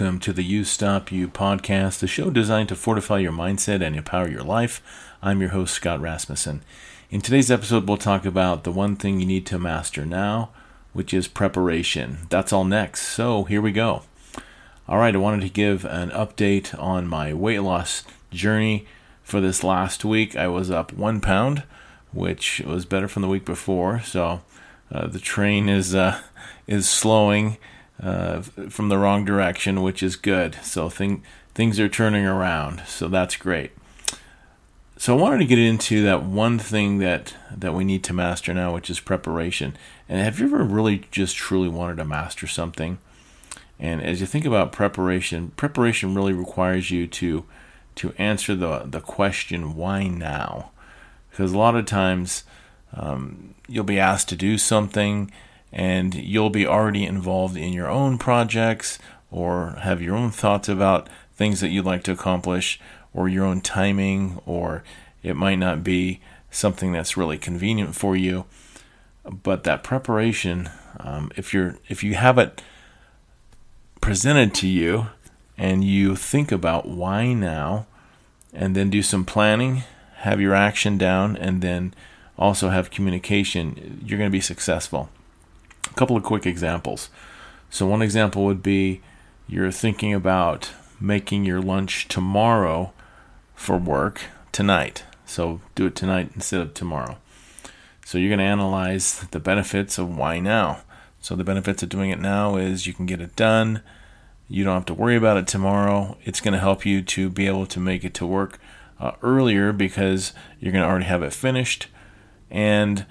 Welcome to the You Stop You podcast, the show designed to fortify your mindset and empower your life. I'm your host, Scott Rasmussen. In today's episode, we'll talk about the one thing you need to master now, which is preparation. That's all next. So here we go. All right, I wanted to give an update on my weight loss journey for this last week. I was up one pound, which was better from the week before. So uh, the train is uh, is slowing uh, from the wrong direction, which is good. So thing, things are turning around. So that's great. So I wanted to get into that one thing that that we need to master now, which is preparation. And have you ever really just truly wanted to master something? And as you think about preparation, preparation really requires you to to answer the the question why now, because a lot of times um, you'll be asked to do something and you'll be already involved in your own projects or have your own thoughts about things that you'd like to accomplish or your own timing or it might not be something that's really convenient for you. But that preparation um, if you're if you have it presented to you and you think about why now and then do some planning have your action down and then also have communication you're going to be successful a couple of quick examples. So, one example would be you're thinking about making your lunch tomorrow for work tonight. So, do it tonight instead of tomorrow. So, you're going to analyze the benefits of why now. So, the benefits of doing it now is you can get it done. You don't have to worry about it tomorrow. It's going to help you to be able to make it to work uh, earlier because you're going to already have it finished. And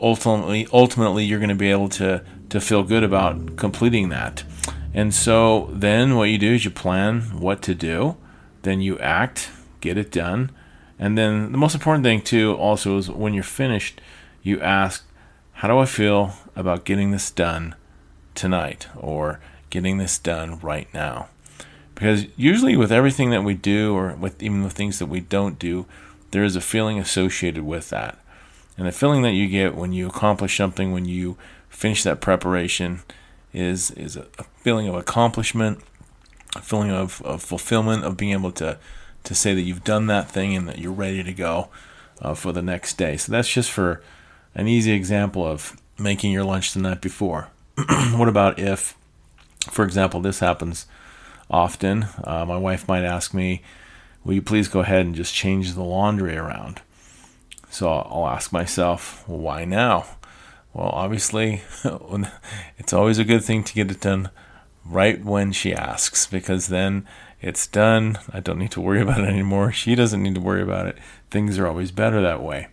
ultimately ultimately you're going to be able to to feel good about completing that. And so then what you do is you plan what to do, then you act, get it done. And then the most important thing too also is when you're finished, you ask, how do I feel about getting this done tonight or getting this done right now? Because usually with everything that we do or with even the things that we don't do, there is a feeling associated with that. And the feeling that you get when you accomplish something, when you finish that preparation, is is a, feeling of accomplishment, a feeling of, of fulfillment, of being able to to say that you've done that thing and that you're ready to go uh, for the next day. So that's just for an easy example of making your lunch the night before. what about if, for example, this happens often? Uh, my wife might ask me, Will you please go ahead and just change the laundry around? So I'll ask myself, why now? Well, obviously, it's always a good thing to get it done right when she asks because then it's done. I don't need to worry about it anymore. She doesn't need to worry about it. Things are always better that way.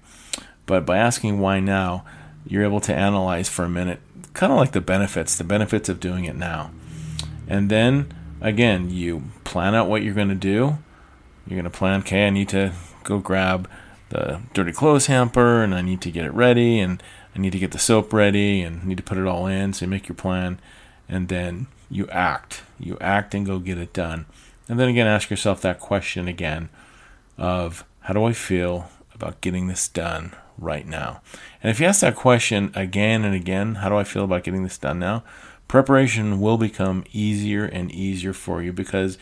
But by asking why now, you're able to analyze for a minute, kind of like the benefits, the benefits of doing it now. And then again, you plan out what you're going to do. You're going to plan, okay, I need to go grab the dirty clothes hamper and I need to get it ready and I need to get the soap ready and need to put it all in. So you make your plan and then you act. You act and go get it done. And then again, ask yourself that question again of how do I feel about getting this done right now? And if you ask that question again and again, how do I feel about getting this done now? Preparation will become easier and easier for you because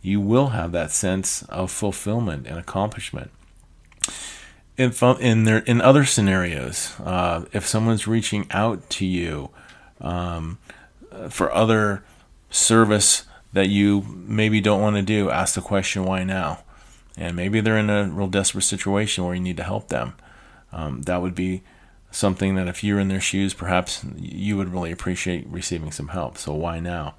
you will have that sense of fulfillment and accomplishment in in there in other scenarios, uh, if someone's reaching out to you um, for other service that you maybe don't want to do, ask the question why now, and maybe they're in a real desperate situation where you need to help them. Um, that would be something that if you're in their shoes, perhaps you would really appreciate receiving some help. So why now?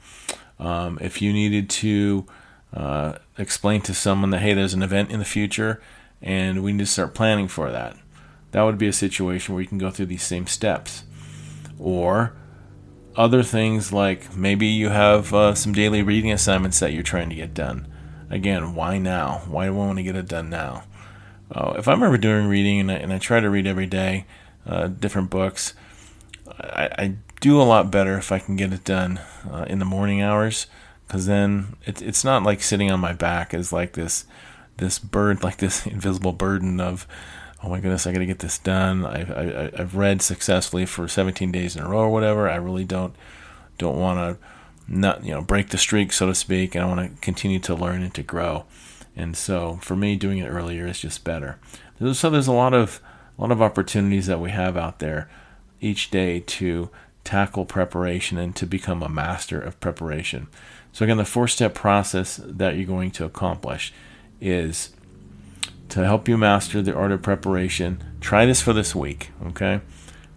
Um, if you needed to uh, explain to someone that hey, there's an event in the future and we need to start planning for that. That would be a situation where you can go through these same steps. Or other things like maybe you have uh, some daily reading assignments that you're trying to get done. Again, why now? Why do I want to get it done now? Uh, if I'm ever doing reading and I, and I try to read every day, uh, different books, I, I, do a lot better if I can get it done uh, in the morning hours because then it, it's not like sitting on my back as like this this burden, like this invisible burden of, oh my goodness, I got to get this done. I've, I, I've read successfully for 17 days in a row or whatever. I really don't don't want to not you know break the streak, so to speak, and I want to continue to learn and to grow. And so for me, doing it earlier is just better. So there's a lot of a lot of opportunities that we have out there each day to tackle preparation and to become a master of preparation. So again, the four-step process that you're going to accomplish is to help you master the art of preparation. Try this for this week, okay?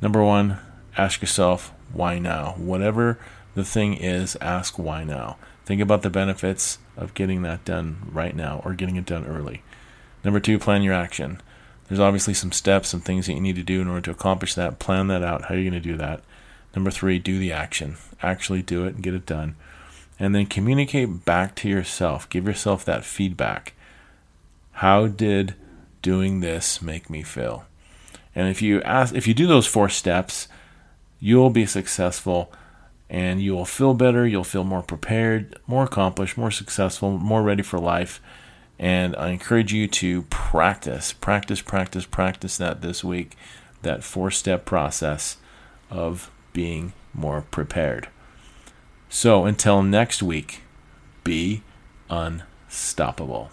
Number 1, ask yourself why now. Whatever the thing is, ask why now. Think about the benefits of getting that done right now or getting it done early. Number two, plan your action. There's obviously some steps, some things that you need to do in order to accomplish that. Plan that out. How are you going to do that? Number three, do the action. Actually do it and get it done. And then communicate back to yourself. Give yourself that feedback. How did doing this make me feel? And if you ask, if you do those four steps, you'll be successful and you will feel better. You'll feel more prepared, more accomplished, more successful, more ready for life. And I encourage you to practice, practice, practice, practice that this week, that four step process of being more prepared. So until next week, be unstoppable.